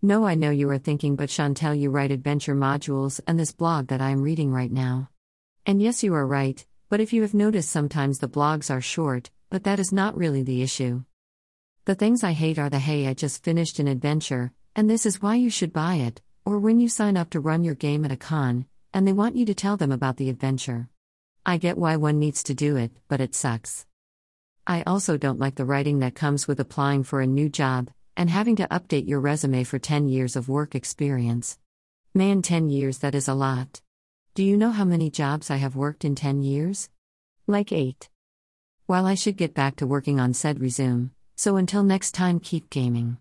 No, I know you are thinking, but Chantel, you write adventure modules and this blog that I am reading right now. And yes, you are right, but if you have noticed, sometimes the blogs are short, but that is not really the issue. The things I hate are the hey, I just finished an adventure, and this is why you should buy it, or when you sign up to run your game at a con, and they want you to tell them about the adventure. I get why one needs to do it, but it sucks. I also don't like the writing that comes with applying for a new job and having to update your resume for 10 years of work experience. Man, 10 years, that is a lot. Do you know how many jobs I have worked in 10 years? Like 8. While I should get back to working on said resume, so until next time, keep gaming.